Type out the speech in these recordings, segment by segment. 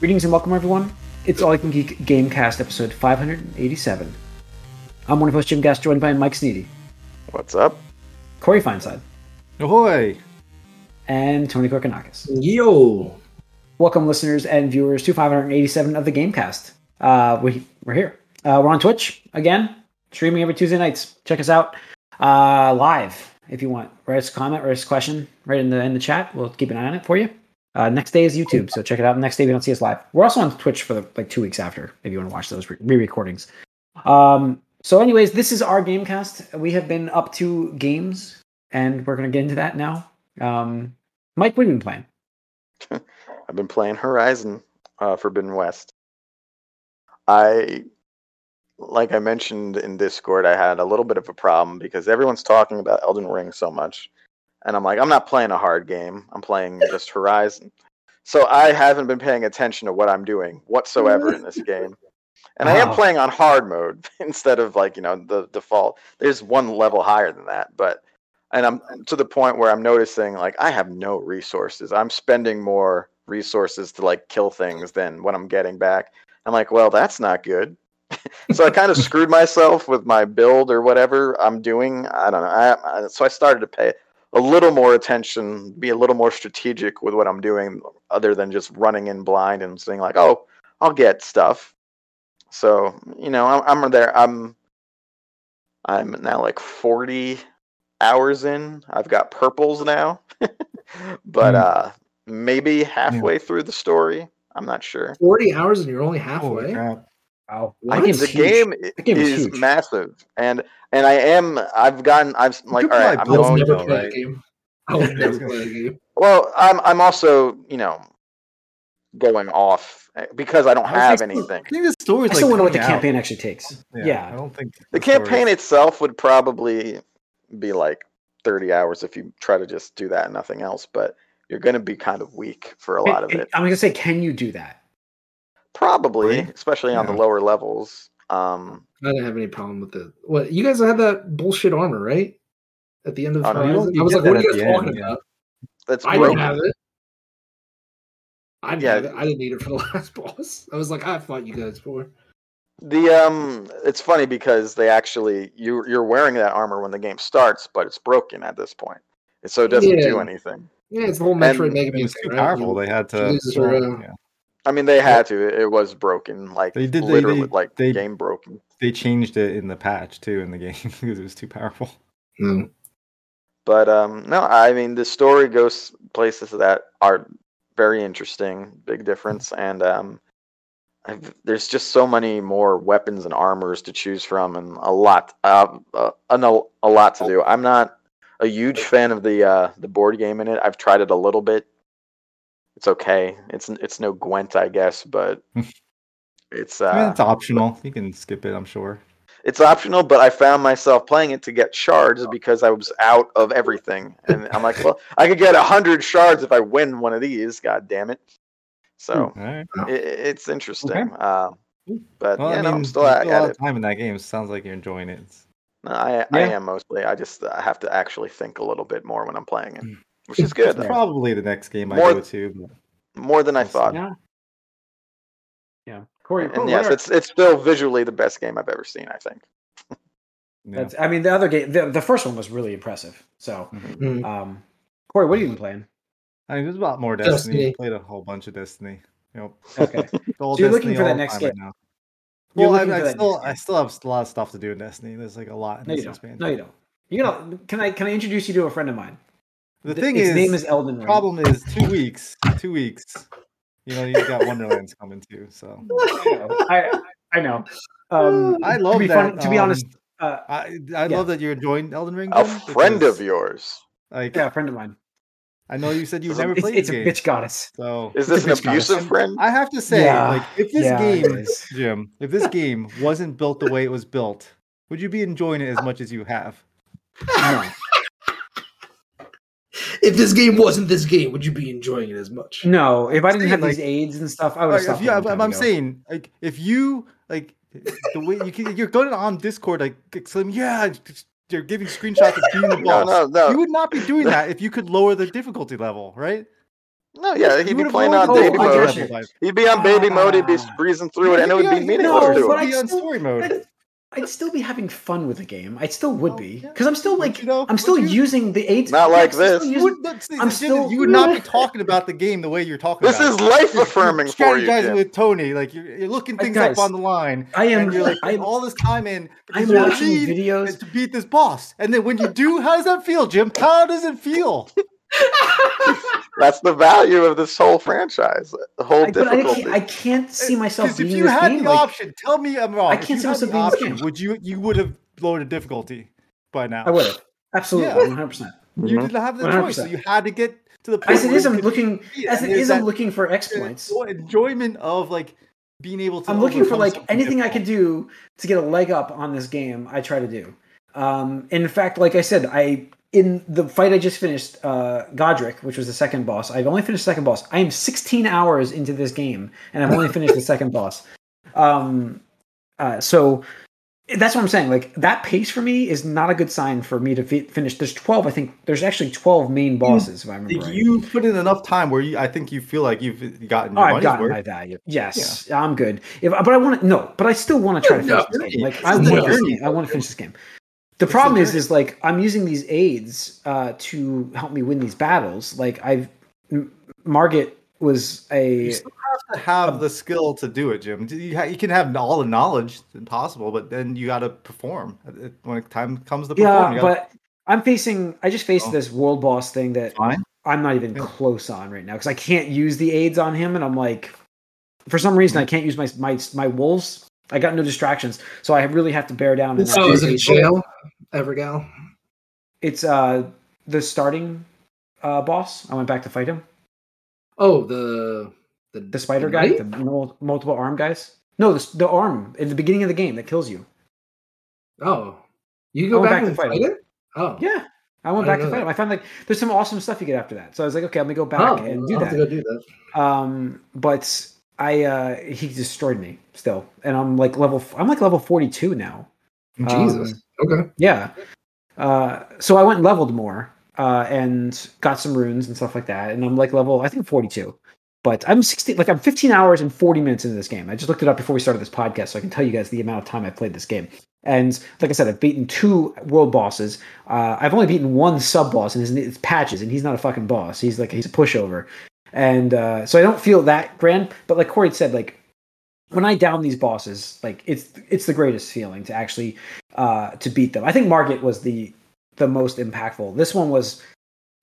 Greetings and welcome, everyone. It's All You Can Geek Gamecast episode 587. I'm one of host Jim Gass, joined by Mike Sneedy, What's up? Corey Feinside, Ahoy! and Tony Korkanakis. Yo. Welcome, listeners and viewers, to 587 of the Gamecast. Uh, we, we're here. Uh, we're on Twitch again, streaming every Tuesday nights. Check us out uh, live if you want. Write us a comment, write us a question right in the in the chat. We'll keep an eye on it for you. Uh, next day is YouTube, so check it out. Next day, you don't see us live. We're also on Twitch for the, like two weeks after, if you want to watch those re recordings. Um, so, anyways, this is our Gamecast. We have been up to games, and we're going to get into that now. Um, Mike, what have you been playing? I've been playing Horizon uh, Forbidden West. I, like I mentioned in Discord, I had a little bit of a problem because everyone's talking about Elden Ring so much. And I'm like, I'm not playing a hard game. I'm playing just Horizon. So I haven't been paying attention to what I'm doing whatsoever in this game. And I am playing on hard mode instead of like, you know, the default. There's one level higher than that, but and I'm to the point where I'm noticing like I have no resources. I'm spending more resources to like kill things than what I'm getting back. I'm like, well, that's not good. so I kind of screwed myself with my build or whatever I'm doing. I don't know. I, I, so I started to pay a little more attention, be a little more strategic with what I'm doing, other than just running in blind and saying like, oh, I'll get stuff. So you know, I'm, I'm there. I'm I'm now like 40 hours in. I've got purples now, but Hmm. uh, maybe halfway through the story. I'm not sure. 40 hours and you're only Holy halfway? Crap. Wow, What? That the huge. game, i- That game is is, massive, and and I am. I've gotten. I've like. All right. I'm I will build going. never play right? game. I will never play a game. Well, I'm. I'm also. You know, going off eh, because I don't I have like, anything. I think the story's I like still wonder what the out. campaign actually takes. Yeah, Yeah, I don't think The story's- campaign itself would probably be like 30 hours if you try to just do that and nothing else, but you're going to be kind of weak for a lot of it. I'm gonna say, can you do that? Probably, Right? especially on the lower levels. Um, I didn't have any problem with it. What you guys had that bullshit armor, right? At the end of Oh, no, you I was like, what are you guys talking end, about? that's I broken. didn't have it. I didn't Yeah. have it. I didn't need it for the last boss. I was like, I fought you guys for. The um, it's funny because they actually you you're wearing that armor when the game starts, but it's broken at this point, and so it doesn't do anything. Yeah, it's the whole Metroid And Mega Man was thing, too right? powerful. You- They had to. loses uh, yeah. I mean, they had to. It, it was broken, like They did- literally, they- like they- game broken. They changed it in the patch too in the game because it was too powerful. No. But um, no, I mean the story goes places that are very interesting, big difference, and um, I've, there's just so many more weapons and armors to choose from, and a lot, uh, uh, an, a lot to do. I'm not a huge fan of the uh, the board game in it. I've tried it a little bit. It's okay. It's it's no Gwent, I guess, but it's uh, I mean, it's optional. You can skip it, I'm sure. it's optional, but I found myself playing it to get shards because I was out of everything, and I'm like, well, I could get a hundred shards if I win one of these. God damn it! So All right. i it's interesting. Uh, but Well, yeah, I no, mean, I'm still at, put a lot it. of time in that game. Sounds like you're enjoying it. It's- No, I I am mostly. I just I have to actually think a little bit more when I'm playing it, Mm. Which is good. Probably the next game I go to. More than I thought. Yeah. Yeah. Corey, And Corey, yes, are- it's it's still visually the best game I've ever seen. I think. Yeah. that's, I mean, the other game, the, the first one was really impressive. So, Mhm. Mm. um, Corey, what have you been playing? I mean, there's a lot more Destiny. Destiny. Played a whole bunch of Destiny. Yep. Okay. So you're looking for that the next game. right now. You're Well, I, I still, I still have a lot of stuff to do in Destiny. There's like a lot in No, you this don't. expansion. No, you don't. You know, can I can I introduce you to a friend of mine? The Th- thing his is, name is Elden Ring. problem is two weeks. Two weeks. You know, you got Wonderlands coming too. So I know. I, I know. Um, I to love be that. fun- to be um, honest, uh, I I Yeah. love that you're enjoying Elden Ring. A friend because, of yours. Like, yeah, a friend of mine. I know you said you It's a- never It's, played it's the a game. bitch goddess. So Is this an bitch goddess. abusive friend? I have to say, Yeah. like, if this Yeah, game. Jim, if this game wasn't built the way it was built, would you be enjoying it as much as you have? No. If this game wasn't this game, would you be enjoying it as much? No, if I didn't saying, have like- these aids and stuff, I would have Like, stopped. if a you, long I'm, I'm ago. saying, like, if you like the way you can, you're going on Discord, like, exclaiming, yeah, you're giving screenshots of being the boss. no, no. You would not be doing that if you could lower the difficulty level, right? No, yeah, he'd You be playing on Oh, baby mode. got you. level by- He'd be on baby mode. He'd be Ah. breezing through it, and it would be Yeah, meaningful no, to but him. I be on story mode. I'd, I'd still be having fun with the game. I still would Oh, be because I'm still like you though? I'm still you? using the aids. Not yeah, like I'm still this. You using- would, not, see, I'm still- you would not be talking about the game the way you're talking This about is it. life You're- affirming you're for you. strategizing with Tony, like you're, you're looking things guys, up on the line. I am. and you're like I putting am. all this time in. I'm watching need videos. to beat this boss, and then when you do, how does that feel, Jim? How does it feel? That's the value of this whole franchise. The whole I, but I difficulty. can't, I can't see myself Because if you this had game. the Like, option, tell me I'm wrong. I can't you see myself the beating option, game. Would you you would have lowered the difficulty by now? I would have absolutely Yeah. 100. percent You Mhm. didn't have the choice, so you had to get to the point. As it where is, I'm looking. As it And there's is, I'm looking for exploits. enjoy- enjoyment of like being able to. I'm looking for like something anything I difficult. could do to get a leg up on this game. I try to do. Um, in fact, like I said, I in the fight I just finished, uh, Godrick, which was the second boss. I've only finished the second boss. I am 16 hours into this game, and I've only finished the second boss. Um, uh, so that's what I'm saying. Like that pace for me is not a good sign for me to fi- finish. There's 12. I think there's actually 12 main bosses. If I remember Like, right. you put in enough time where you, I think you feel like you've gotten Oh, I've gotten worth. my value. Yes, I'm good. If, but I want to no, but I still want to try to No, finish this game. Like it's want this journey. game. I want to finish this game. The problem is, is like I'm using these aids uh, to help me win these battles. Like I've M- Margit was a You still have to have the skill to do it, Jim. You, ha- you can have all the knowledge possible, but then you got to perform when time comes to perform. yeah, gotta but I'm facing. I just faced Oh. this world boss thing that fine. I'm not even Yeah. close on right now because I can't use the aids on him, and I'm like, for some reason I can't use my my my wolves. I got no distractions, so I really have to bear down. and So is it jail, Evergaol? It's uh the starting uh boss. I went back to fight him. Oh, the the, The spider guy, the multiple arm guys. No, the, the arm in the beginning of the game that kills you. Oh, you go back, back and to fight fight him. it? Oh, Yeah, I went I back to fight that. him. I found like there's some awesome stuff you get after that. So I was like, okay, let me go back Oh, and do I'll have to go do that. Um, but I uh he destroyed me still, and I'm like level. I'm like level 42 now. Jesus. Um, okay. Yeah. Uh, so I went and leveled more uh, and got some runes and stuff like that. And I'm like level, I think 42. But I'm 16, like I'm 15 hours and 40 minutes into this game. I just looked it up before we started this podcast, so I can tell you guys the amount of time I played this game. And like I said, I've beaten two world bosses. Uh, I've only beaten one sub boss, and his it's Patches, and he's not a fucking boss. He's like he's a pushover. And uh, so I don't feel that grand. But like Corey said, like when I down these bosses, like it's it's the greatest feeling to actually uh, to beat them. I think Margit was the the most impactful. This one was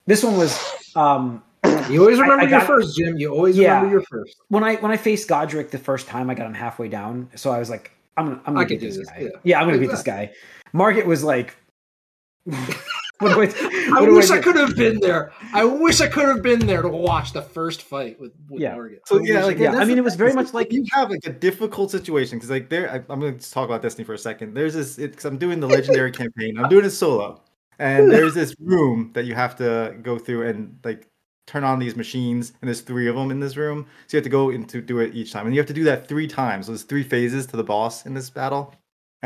this one was um, You always remember I your got- first, Jim. You always Yeah. remember your first. when I when I faced Godrick the first time. I got him halfway down, so I was like, I'm gonna I'm gonna can beat this this, guy. yeah. I'm gonna beat this guy. Margit was like, I, I what do wish I do? could have been there. I wish I could have been there to watch the first fight with, with Yeah. Margit. So yeah, like Yeah, I mean, it was very much like- you have like a difficult situation because like there, I, I'm going to talk about Destiny for a second. There's this because I'm doing the legendary campaign. I'm doing it solo, and there's this room that you have to go through and like turn on these machines, and there's three of them in this room. So you have to go into do it each time, and you have to do that three times. So there's three phases to the boss in this battle.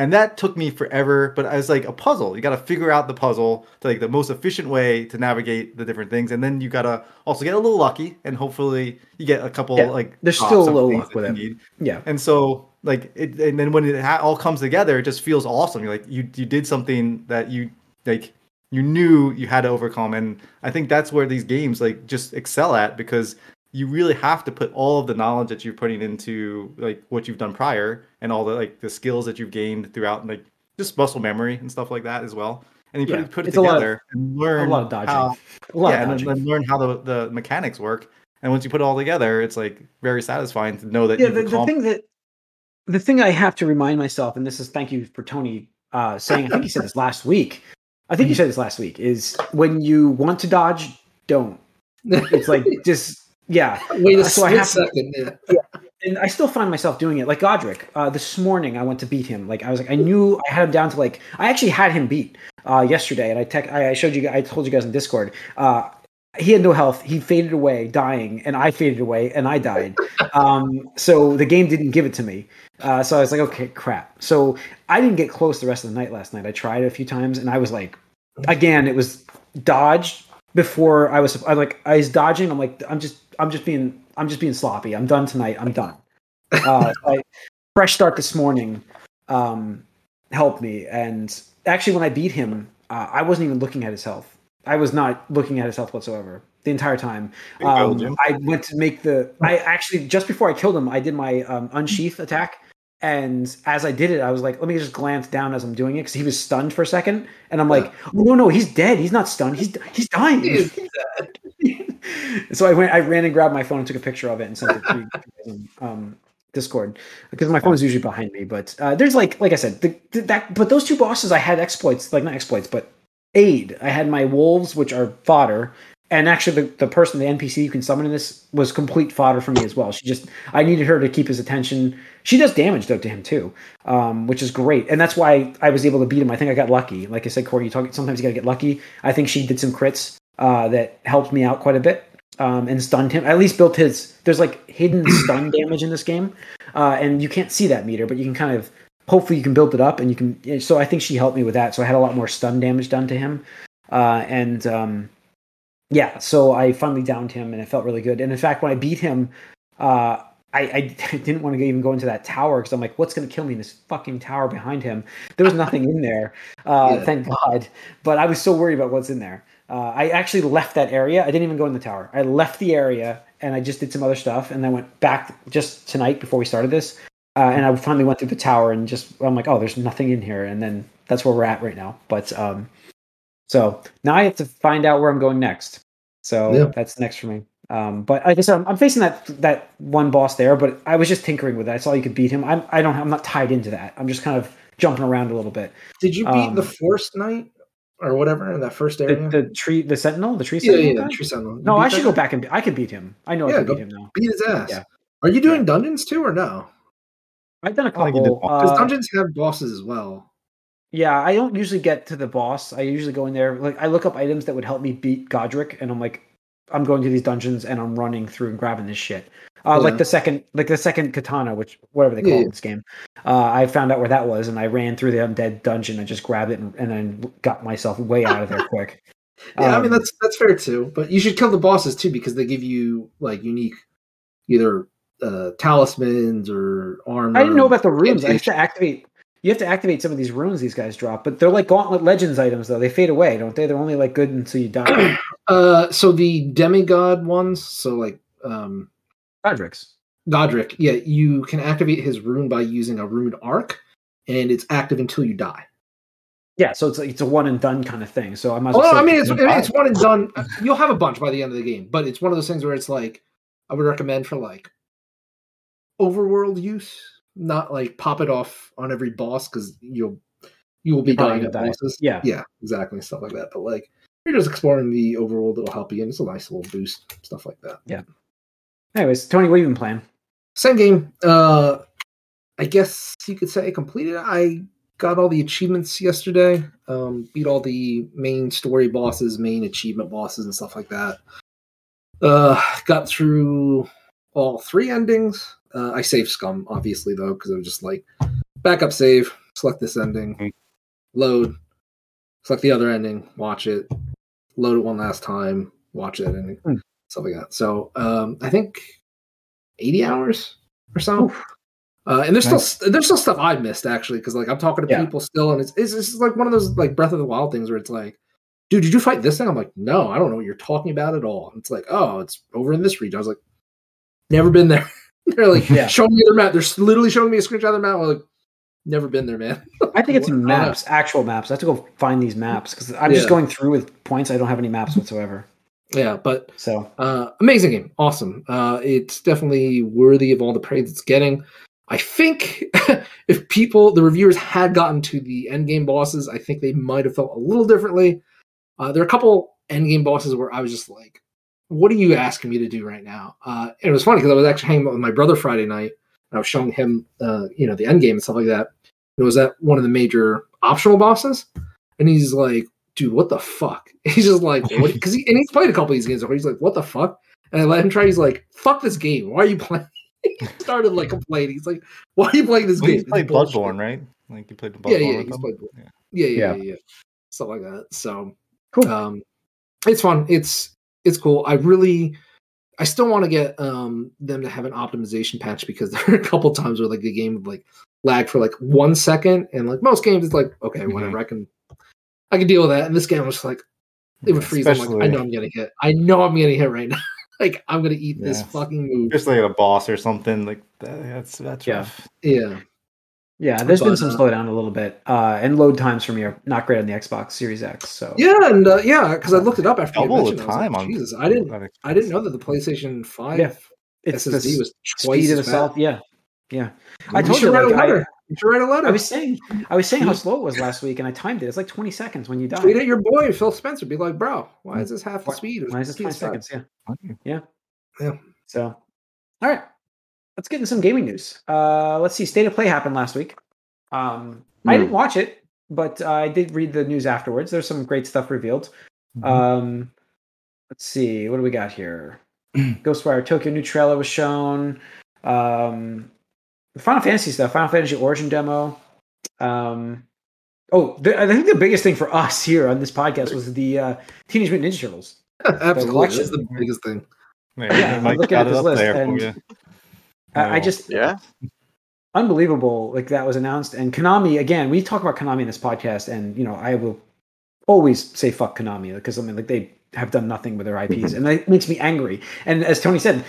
And that took me forever, but I was like a puzzle. You got to figure out the puzzle to like the most efficient way to navigate the different things, and then you got to also get a little lucky, and hopefully you get a couple Yeah, like there's still a little luck with you it. need. Yeah, And so like it, and then when it ha- all comes together, it just feels awesome. You're like you you did something that you like you knew you had to overcome, and I think that's where these games like just excel at because you really have to put all of the knowledge that you're putting into like what you've done prior and all the like the skills that you've gained throughout like just muscle memory and stuff like that as well. And you put, it, put it it's a lot of- together and a learn lot of dodging. how a lot yeah, of and dodging. then, then learn how the, the mechanics work. And once you put it all together, it's like very satisfying to know that yeah, you've the, the thing that the thing I have to remind myself, and this is thank you for Tony uh, saying. I think he said this last week. I think you said this last week. Is when you want to dodge, don't. It's like just yeah. Wait a So I split have second. Yeah. and I still find myself doing it. Like Godrick, uh, this morning I went to beat him. Like I was like, I knew I had him down to like, I actually had him beat uh, yesterday, and I tech, I I showed you, I told you guys in Discord. Uh, he had no health. He faded away, dying, and I faded away, and I died. Um, so the game didn't give it to me. Uh, so I was like, okay, crap. So I didn't get close the rest of the night last night. I tried a few times, and I was like, again, it was dodged before I was I like I was dodging. I'm like I'm just I'm just being I'm just being sloppy. I'm done tonight. I'm done. Uh, I, fresh start this morning um, helped me, and actually when I beat him, uh, I wasn't even looking at his health. I was not looking at his health whatsoever the entire time. There you go, Um, I went to make the. I actually just before I killed him, I did my um, unsheath attack, and as I did it, I was like, let me just glance down as I'm doing it because he was stunned for a second, and I'm like, oh, no, no, he's dead. He's not stunned. He's he's dying. Dude, so I went, I ran and grabbed my phone and took a picture of it and sent it to you um, Discord because my phone is usually behind me. But uh, there's like, like I said, the, the, that. But those two bosses, I had exploits, like not exploits, but aid. I had my wolves, which are fodder, and actually the, the person, the NPC you can summon in this was complete fodder for me as well. She just, I needed her to keep his attention. She does damage though to him too, um, which is great, and that's why I was able to beat him. I think I got lucky. Like I said, Corey, you talk. Sometimes you got to get lucky. I think she did some crits uh, that helped me out quite a bit um, and stunned him. At least built his. There's like hidden stun damage in this game, uh, and you can't see that meter, but you can kind of. Hopefully, you can build it up, and you can. So I think she helped me with that. So I had a lot more stun damage done to him, uh, and um, yeah. So I finally downed him, and it felt really good. And in fact, when I beat him, uh, I, I didn't want to even go into that tower because I'm like, what's going to kill me in this fucking tower behind him? There was nothing in there, uh, Yeah. thank God. But I was so worried about what's in there. Uh, I actually left that area. I didn't even go in the tower. I left the area and I just did some other stuff, and then went back just tonight before we started this. Uh, and I finally went through the tower and just I'm like, oh, there's nothing in here, and then that's where we're at right now. But um, so now I have to find out where I'm going next. So Yeah. that's next for me. Um, but like I said, I'm, I'm facing that that one boss there, but I was just tinkering with it. I saw you could beat him. I'm I don't I'm not tied into that. I'm just kind of jumping around a little bit. Did you beat Um, the Forest Knight or whatever in that first The, area? the tree, the sentinel, the tree yeah, sentinel. yeah, guy? the Tree Sentinel. You no, I should guy? go back and be- I could beat him. I know I Yeah, could beat him now. beat his ass. Yeah. Are you doing dungeons too or no? I've done a I think you did couple. Because uh, dungeons have bosses as well. Yeah, I don't usually get to the boss. I usually go in there like I look up items that would help me beat Godrick, and I'm like, I'm going to these dungeons and I'm running through and grabbing this shit. Uh, Yeah. Like the second, like the second katana, which whatever they call Yeah, it in this game. Uh, I found out where that was, and I ran through the undead dungeon and just grabbed it, and, and then got myself way out of there quick. Yeah, I Um, mean that's that's fair too. But you should kill the bosses too because they give you like unique either uh talismans or armor. I didn't know about the runes. I incantation. to activate. You have to activate some of these runes these guys drop, but they're like Gauntlet Legends items, though. They fade away, don't they? They're only like good until you die. Uh so the demigod ones, so like um Godrick's. Godrick, yeah, you can activate his rune by using a rune arc, and it's active until you die. Yeah, so it's like, it's a one and done kind of thing. So I might. well I mean, it's it's one and done. You'll have a bunch by the end of the game, but it's one of those things where it's like I would recommend for like overworld use, not like pop it off on every boss because you'll you will be dying at die. bosses. Yeah. yeah, exactly, stuff like that. But like you're just exploring the overworld, it'll help you, and it's a nice little boost, stuff like that. Yeah. Anyways, Tony, what have you been playing? Same game. Uh, I guess you could say I completed. I got all the achievements yesterday. Um, beat all the main story bosses, main achievement bosses, and stuff like that. Uh, got through all three endings. Uh, I saved Scum, obviously, though, because I was just like, backup save, select this ending, Mhm. load, select the other ending, watch it, load it one last time, watch that ending, Hmm. stuff like that. So um, I think 80 hours or so. Uh, and there's still there's still stuff I missed actually because like I'm talking to Yeah. people still, and it's, it's it's like one of those like Breath of the Wild things where it's like, dude, did you fight this thing? I'm like, no, I don't know what you're talking about at all. And it's like, oh, it's over in this region. I was like, never been there. They're like Yeah. showing me their map. They're literally showing me a screenshot of their map. I'm like, never been there, man. I think it's What? I don't know. maps, actual maps. I have to go find these maps because I'm just going through with points. I don't have any maps whatsoever. Yeah, but So Uh, amazing game, awesome. Uh, it's definitely worthy of all the praise it's getting. I think if people, the reviewers had gotten to the end game bosses, I think they might have felt a little differently. Uh, there are a couple end game bosses where I was just like, "What are you asking me to do right now?" Uh, and it was funny because I was actually hanging out with my brother Friday night, and I was showing him, uh, you know, the end game and stuff like that. It was at one of the major optional bosses, and he's like, dude, what the fuck? He's just like, because he, and he's played a couple of these games before. He's like, what the fuck? And I let him try. He's like, fuck this game. Why are you playing? he started like complaining. He's like, why are you playing this Well, game? he's played It's bullshit." Bloodborne, right? Like you played Bloodborne. Yeah, yeah, played Yeah. Yeah, yeah, Yeah. yeah, yeah. Stuff like that. So, Cool. um, it's fun. It's it's cool. I really, I still want to get um them to have an optimization patch because there are a couple times where like the game would like lag for like one second, and like most games, it's like okay, Mhm. whatever. I can, I can deal with that. And this game was like it would freeze. I'm like, I know I'm getting hit. I know I'm getting hit right now. like I'm gonna eat this fucking move. Just like a boss or something like that, that's that's Yeah. rough. Yeah, Yeah, there's been some uh, slowdown a little bit, uh, and load times for me are not great on the Xbox Series X. So yeah, and uh, yeah, because I looked it up after you Double the mentioned. I was time like, on Jesus, I didn't, I didn't know that the PlayStation Five Yeah, it's SSD was twice speed of as the fast. salt. Yeah, yeah. I You told should you, write like, a I- letter. you should write a letter. I was saying, I was saying how slow it was last week, and I timed it. It's like 20 seconds when you die. Tweet at your boy Phil Spencer. Be like, bro, why is this half the speed? Why is it 20 seconds? Yeah. Yeah. Yeah. So, all right, let's get into some gaming news. Uh, let's see. State of Play happened last week. Um, I Hmm. didn't watch it, but I did read the news afterwards. There's some great stuff revealed. Mhm. Um, let's see. What do we got here? Ghostwire Tokyo new trailer was shown. Um, Final Fantasy stuff. Final Fantasy Origin demo. Um, oh, the, I think the biggest thing for us here on this podcast was the uh, Teenage Mutant Ninja Turtles. Absolutely, that's the biggest thing. Yeah, Yeah, I'm looking at this list, and- you. I, I just Yeah. unbelievable like that was announced. And konami again we talk about konami in this podcast and you know i will always say fuck konami because i mean like they have done nothing with their ips and that makes me angry. And as tony said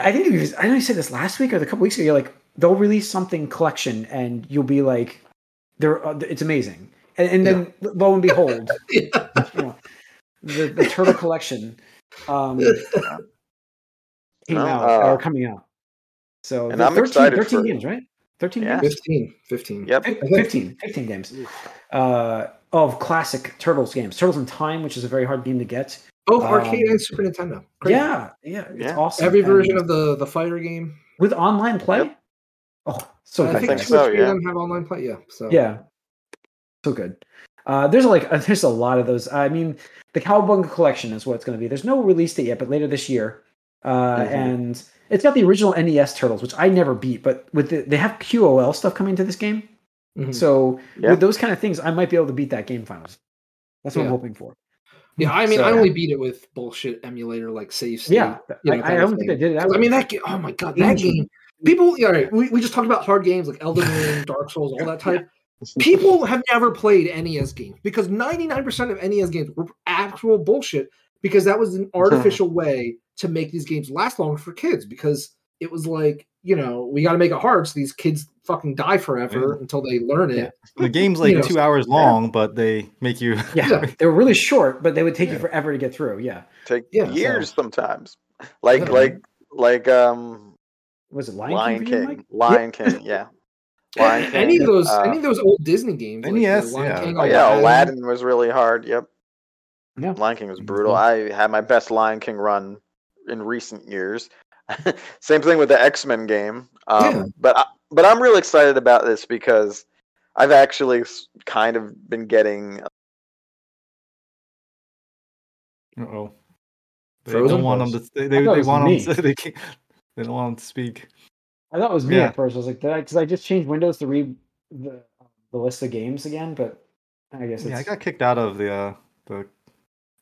i think was, i know you said this last week or a couple weeks ago you're like they'll release something collection and you'll be like they're uh, it's amazing. And, and then lo and behold you know, the, the turtle collection um came No, out uh, or coming out so and I'm 13, excited 13 for- games right 13 Yeah. games 15, 15. Yep. 15, 15 games uh, of classic Turtles games. Turtles in Time, which is a very hard game to get. Both Um, arcade and Super Nintendo. Great. Yeah, yeah, it's Yeah. awesome. Every And version of the the fighter game. with online play. Yep. Oh, so I good. think, think two or so, three yeah. of them have online play. Yeah. So Yeah, so good. Uh, there's like there's a lot of those. I mean, the Cowabunga collection is what it's going to be. There's no release date yet, but later this year. Uh, Mhm. And it's got the original NES Turtles, which I never beat, but with the, they have QOL stuff coming to this game. Mhm. So Yeah. with those kind of things, I might be able to beat that game finally. That's what I'm hoping for. yeah. I mean, I only beat it with bullshit emulator like save state. Yeah, you I, know, I of don't think I did it. I mean, that game. Oh my god, that game. People, yeah, all right, we, we just talked about hard games like Elden Ring, Dark Souls, all that type. People have never played NES games because 99% of NES games were actual bullshit because that was an artificial way to make these games last longer for kids because it was like, you know, we got to make it hard so these kids fucking die forever until they learn it. Yeah. The game's like You know, two hours long, but they make you. yeah, yeah. they were really short, but they would take you forever to get through. Yeah, Take Yeah, so- years sometimes. Like like like um was it Lion, Lion King? King. Mike? Lion King, yeah. Lion King. Any of those, uh, any of those old Disney games, like, NES, yeah. King, Oh yeah, Aladdin was really hard. Yep. Yeah. Lion King was brutal. I had my best Lion King run in recent years. Same thing with the X Men game. Um, Yeah. But I, but I'm real excited about this because I've actually kind of been getting Uh oh. They Frozen? don't want them to. They, they, they want me. them to. They, can't, they don't want them to speak. I thought it was me Yeah. at first. I was like, because I just changed Windows to read the, the list of games again, but I guess it's. Yeah, I got kicked out of the uh, the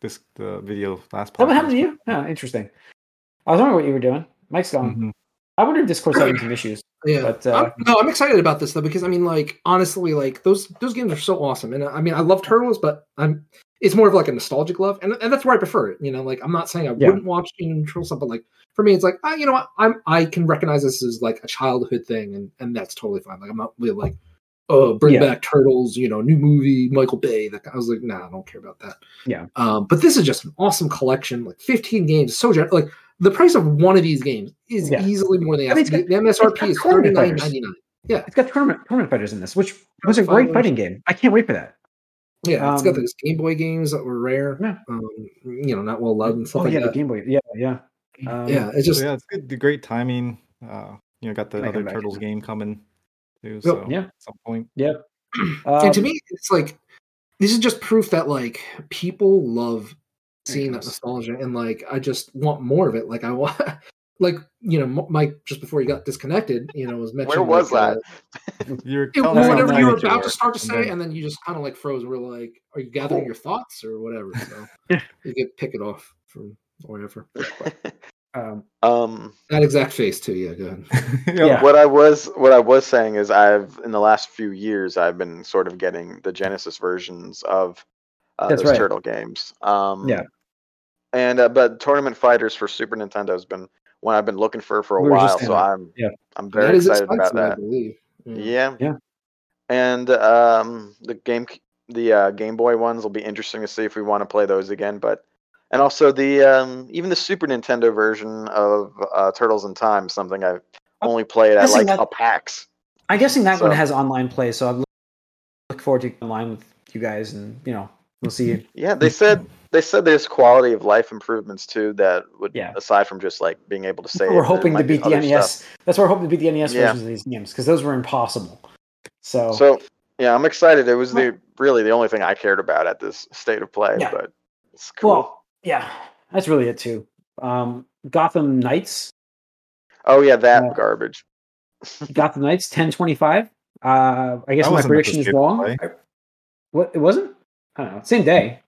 this the video last. That what happened to you? Oh, interesting. I was wondering what you were doing. Mike's gone. Mhm. I wonder if Discord's having some issues. Yeah, But, uh, I'm, no, I'm excited about this though because I mean, like honestly, like those those games are so awesome, and I mean, I love Turtles, but I'm it's more of like a nostalgic love, and, and that's where I prefer it. You know, like I'm not saying I Yeah. wouldn't watch Teen Turtles stuff, but like for me, it's like ah, you know what, I'm I can recognize this as like a childhood thing, and and that's totally fine. Like I'm not really like oh bring Yeah. back Turtles, you know, new movie Michael Bay. That I was like, nah, I don't care about that. Yeah. Um, but this is just an awesome collection, like 15 games, so gen- like. The price of one of these games is Yeah. easily more than the, I mean, the, got- the MSRP is got tournament thirty nine fighters. ninety nine. It's got tournament tournament fighters in this, which was a great fighting game. I can't wait for that. Yeah, it's got Um, those Game Boy games that were rare. Yeah. Um, you know, not well loved and stuff Oh like yeah, the that. Game Boy. Yeah, yeah. Um, yeah, it's So, just yeah, it's good. The great timing. Uh, you know, got the Might other. Turtles game coming too. So Yeah. at some point. Yeah. And to Um, me, it's like this is just proof that like people love seeing that nostalgia, and like I just want more of it. Like I want, like you know, M- Mike just before he got disconnected, you know, was mentioning Where was like, that? uh, You were it- telling whatever you were excited about to start to say, and then you just kind of like froze. We're like, "Are you gathering your thoughts or whatever?" So you could pick it off from wherever. Um, um, That exact face too. Yeah, go ahead. Yeah. what I was what I was saying is I've in the last few years I've been sort of getting the Genesis versions of uh, those right. turtle games. Um, Yeah. And uh, but Tournament Fighters for Super Nintendo has been one I've been looking for for a We were while. So. I'm Yeah. I'm very that is excited expensive, about I that. believe. Yeah. Yeah. Yeah. And um, the game, the uh, Game Boy ones will be interesting to see if we want to play those again. But and also the um, even the Super Nintendo version of uh, Turtles in Time, something I've only played at like that- a PAX. I'm guessing that one has online play, so I look, forward to online with you guys, and you know, we'll see. Yeah, they said they said there's quality of life improvements too that would Yeah. aside from just like being able to save. we're hoping to might be beat the NES. stuff. That's what we're hoping to beat the NES Yeah. versions of these games because those were impossible. So, So yeah, I'm excited. It was the really the only thing I cared about at this state of play, Yeah. but it's cool. well, yeah, that's really it too. Um, Gotham Knights, oh yeah, that uh, garbage. Gotham Knights, ten twenty five. Uh, I guess That my wasn't at the prediction is wrong. I- what it wasn't? I don't know. Same day.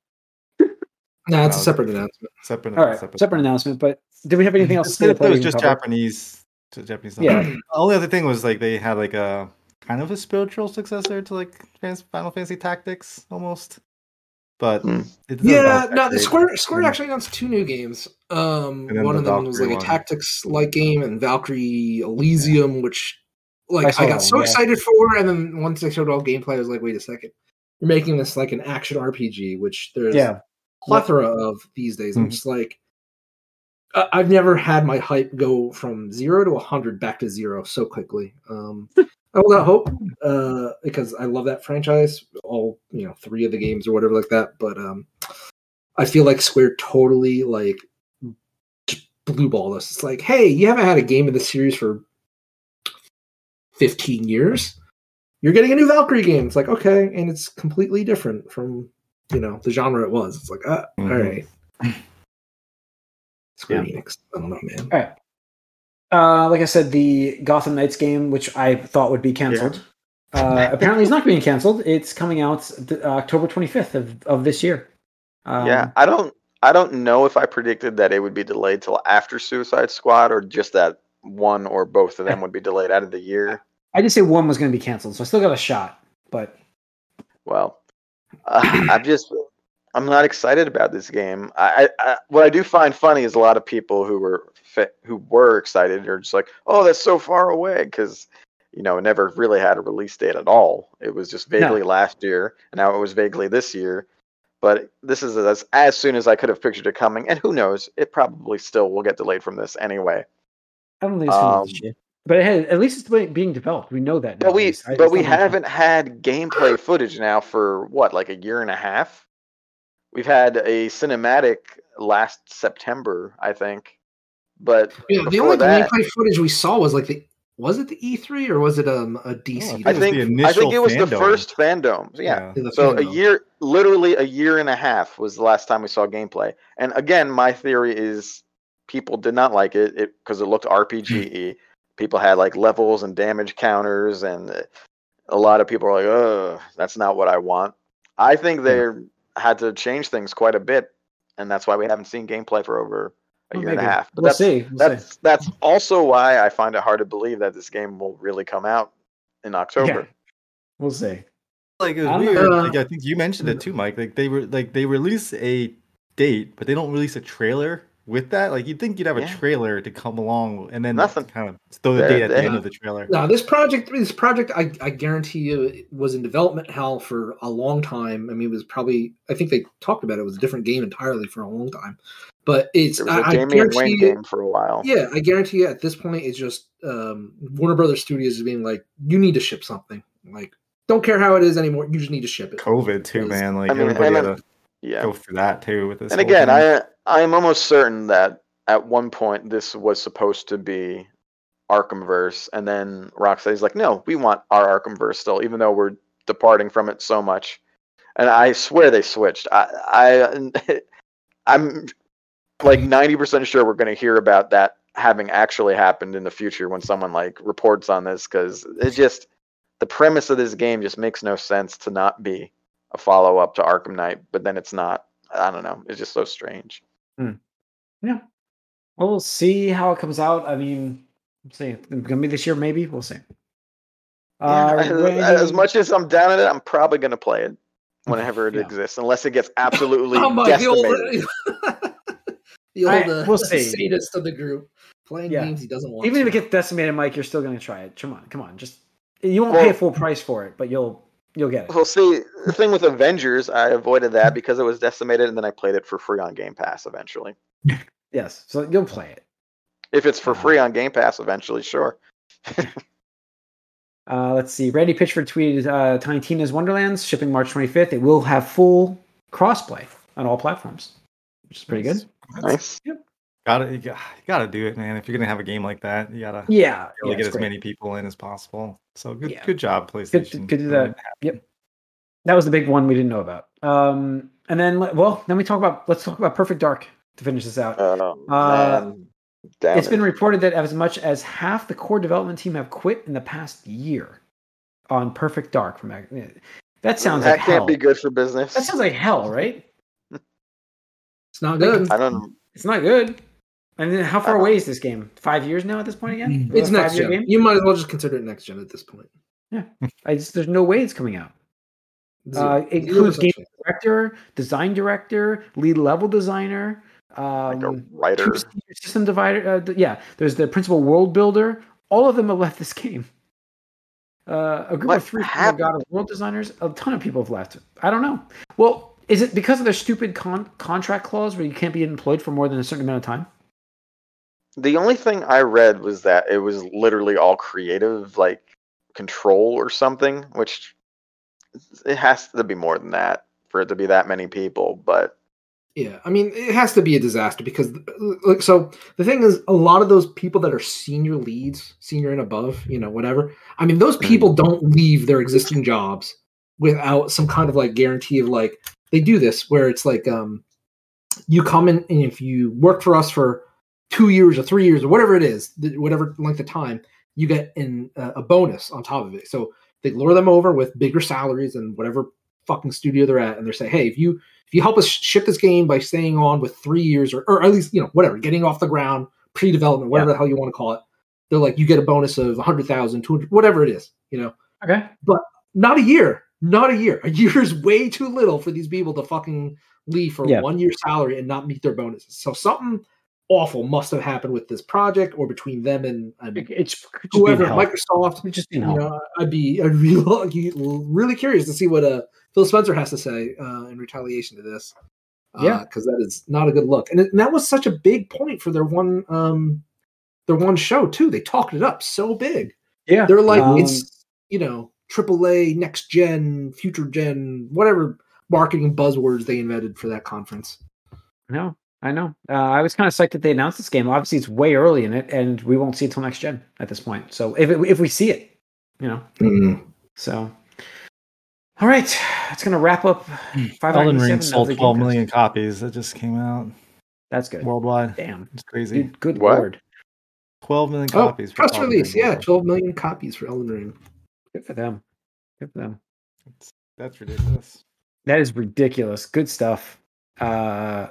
no, it's a separate announcement. Separate, All right, separate, announcement. But did we have anything else? It to say to said play it was just cover? Japanese. to Japanese. Yeah. The only other thing was like they had like a kind of a spiritual successor to like Final Fantasy Tactics almost, but Hmm. it Yeah, no, the. Square Square Mm. actually announced two new games. Um, one the of them was like Valkyrie a tactics like game, and Valkyrie Elysium, which like saw I, that got so yeah. excited for, and then once they showed all gameplay, I was like, wait a second, you're making this like an action RPG, which there's Yeah, plethora of these days. I'm Mhm. just like, I- I've never had my hype go from zero to hundred back to zero so quickly. Um, I hold out hope uh, because I love that franchise, all you know, three of the games or whatever like that. But um, I feel like Square totally like just blue balled us. It's like, hey, you haven't had a game in the series for fifteen years. You're getting a new Valkyrie game. It's like okay, and it's completely different from you know the genre it was. It's like, uh, all Mhm. right. Square Enix. I don't know, man. All right. Uh, like I said, the Gotham Knights game, which I thought would be canceled, uh, apparently is not being canceled. It's coming out th- October 25th of, of this year. Um, yeah, I don't I don't know if I predicted that it would be delayed till after Suicide Squad or just that one or both of them would be delayed out of the year. I did say one was going to be canceled, so I still got a shot. But Well, uh, I'm just I'm not excited about this game. I, I, what I do find funny is a lot of people who were who were excited are just like, oh, that's so far away because you know it never really had a release date at all. It was just vaguely last year, and now it was vaguely this year. But this is as as soon as I could have pictured it coming, and who knows? It probably still will get delayed from this anyway. I don't think it's Um, shit. But it had, at least it's being developed. We know that. But we. I- but we not my fault. haven't had gameplay footage now for what like a year and a half. We've had a cinematic last September, I think. But Yeah, the only that, gameplay footage we saw was like the was it the E3 or was it um a DC? Oh, I think the I think it was the first FanDome. Yeah. The So a year, literally a year and a half was the last time we saw gameplay. And again, my theory is people did not like it because it, looked RPG. people had like levels and damage counters, and a lot of people are like, "Oh, that's not what I want." I think they had to change things quite a bit, and that's why we haven't seen gameplay for over a Well, year and a half. But We'll that's see. We'll that's see. that's also why I find it hard to believe that this game will really come out in October. We'll see. like it was don't weird. Uh, like I think you mentioned it too, Mike. Like they were like they release a date, but they don't release a trailer with that. Like you'd think you'd have a Yeah. trailer to come along and then Nothing. kind of throw the They- date at they- the end of the trailer. No, this project, this project, I, I guarantee you, it was in development hell for a long time. I mean, it was probably, I think they talked about it, it was a different game entirely for a long time. But it's, There was a I, I Damian guarantee Wayne you, game for a while. yeah, I guarantee you, at this point, it's just um, Warner Brothers Studios is being like, you need to ship something. Like, don't care how it is anymore. You just need to ship it. COVID too, man. Like I mean, everybody and had then- to Yeah. go through that too with this. and again, thing. I I am almost certain that at one point this was supposed to be Arkhamverse, and then Rocksteady's like, no, we want our Arkhamverse still, even though we're departing from it so much. And I swear they switched. I I I'm like 90% sure we're going to hear about that having actually happened in the future when someone like reports on this because it just the premise of this game just makes no sense to not be a follow up to Arkham Knight, but then it's not. I don't know. It's just so strange. Yeah. Well, we'll see how it comes out. I mean, we'll see. It's gonna be this year, maybe. We'll see. Yeah, Uh, as, Randy- as much as I'm down at it, I'm probably going to play it whenever it Yeah. exists, unless it gets absolutely Oh my, the old, decimated. the old I- uh, we'll see. sadist of the group playing Yeah. games he doesn't want. even if it gets decimated, Mike, you're still gonna try it. Come on, come on. Just you won't Well- pay full price for it, but you'll you'll get it. Well, see, the thing with Avengers, I avoided that because it was decimated, and then I played it for free on Game Pass eventually. Yes, so you'll play it. If it's for Uh-huh. free on Game Pass eventually, sure. Uh, let's see. Randy Pitchford tweeted uh, Tiny Tina's Wonderlands shipping March 25th. It will have full crossplay on all platforms, which is pretty good. Nice. Gotta you, got, you gotta do it, man. If you're gonna have a game like that, you gotta Yeah, really yeah, get as great. many people in as possible. So good, Yeah. good job, Good, PlayStation. good to do that. Yep, that was the big one we didn't know about. Um, and then well, then we talk about let's talk about Perfect Dark to finish this out. Oh, Uh, it's it. been reported that as much as half the core development team have quit in the past year on Perfect Dark. From that, that sounds that like can't hell. be good for business. That sounds like hell, right? it's not good. I don't. It's not good. And then how far Uh, away is this game? Five years now at this point again? It's A next gen. game? You might as well just consider it next gen at this point. Yeah, I just, there's no way it's coming out. Zero. Uh, it includes percent game director, design director, lead level designer, Like a um, writer. system divider. Uh, th- yeah, there's the principal world builder. All of them have left this game. Uh, a group What of three former happened? God of War designers. A ton of people have left. I don't know. Well, is it because of their stupid con- contract clause where you can't be employed for more than a certain amount of time? The only thing I read was that it was literally all creative, like control or something, which it has to be more than that for it to be that many people. But Yeah, I mean, it has to be a disaster because, like, so the thing is, a lot of those people that are senior leads, senior and above, you know, whatever. I mean, those people don't leave their existing jobs without some kind of like guarantee of like they do this where it's like, um, you come in and if you work for us for two years or three years or whatever it is, whatever length of time, you get in uh, a bonus on top of it. So they lure them over with bigger salaries and whatever fucking studio they're at, and they say, hey, if you if you help us ship this game by staying on with three years or, or at least you know whatever getting off the ground pre-development whatever the hell you want to call it they're like you get a bonus of 100000 200 whatever it is you know Okay. But not a year not a year a year is way too little for these people to fucking leave for Yeah. one year salary and not meet their bonuses so something awful must have happened with this project or between them and, and It, it's could just be whoever microsoft It's just you know, I'd be I'd be really, really curious to see what uh, Phil Spencer has to say uh, in retaliation to this. Uh, Yeah. because that is not a good look, and, it, and that was such a big point for their one um their one show too. They talked it up so big. yeah. They're like Um, it's you know AAA, next gen, future gen, whatever marketing buzzwords they invented for that conference. No, I know. Uh, I was kind of psyched that they announced this game. Obviously, it's way early in it, and we won't see it till next gen at this point. So if it, if we see it, you know. So, all right, that's gonna wrap up. Elden Ring sold the 12 Gamecast. million copies. That just came out That's good. worldwide. Damn, It's crazy. dude, good What? lord, 12 million Oh, copies. for press Elden release, Ring yeah, 12 million copies for Elden Ring. good for them. Good for them. That's, that's ridiculous. That is ridiculous. Good stuff. Uh,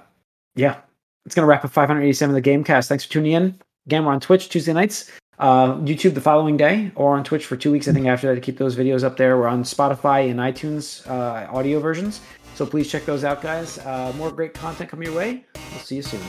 yeah, it's gonna wrap up 587 of the Gamecast. Thanks for tuning in. Again, we're on Twitch Tuesday nights, uh, YouTube the following day, or on Twitch for two weeks. I think after that to keep those videos up there. We're on Spotify and iTunes uh, audio versions, so please check those out, guys. Uh, more great content coming your way. We'll see you soon.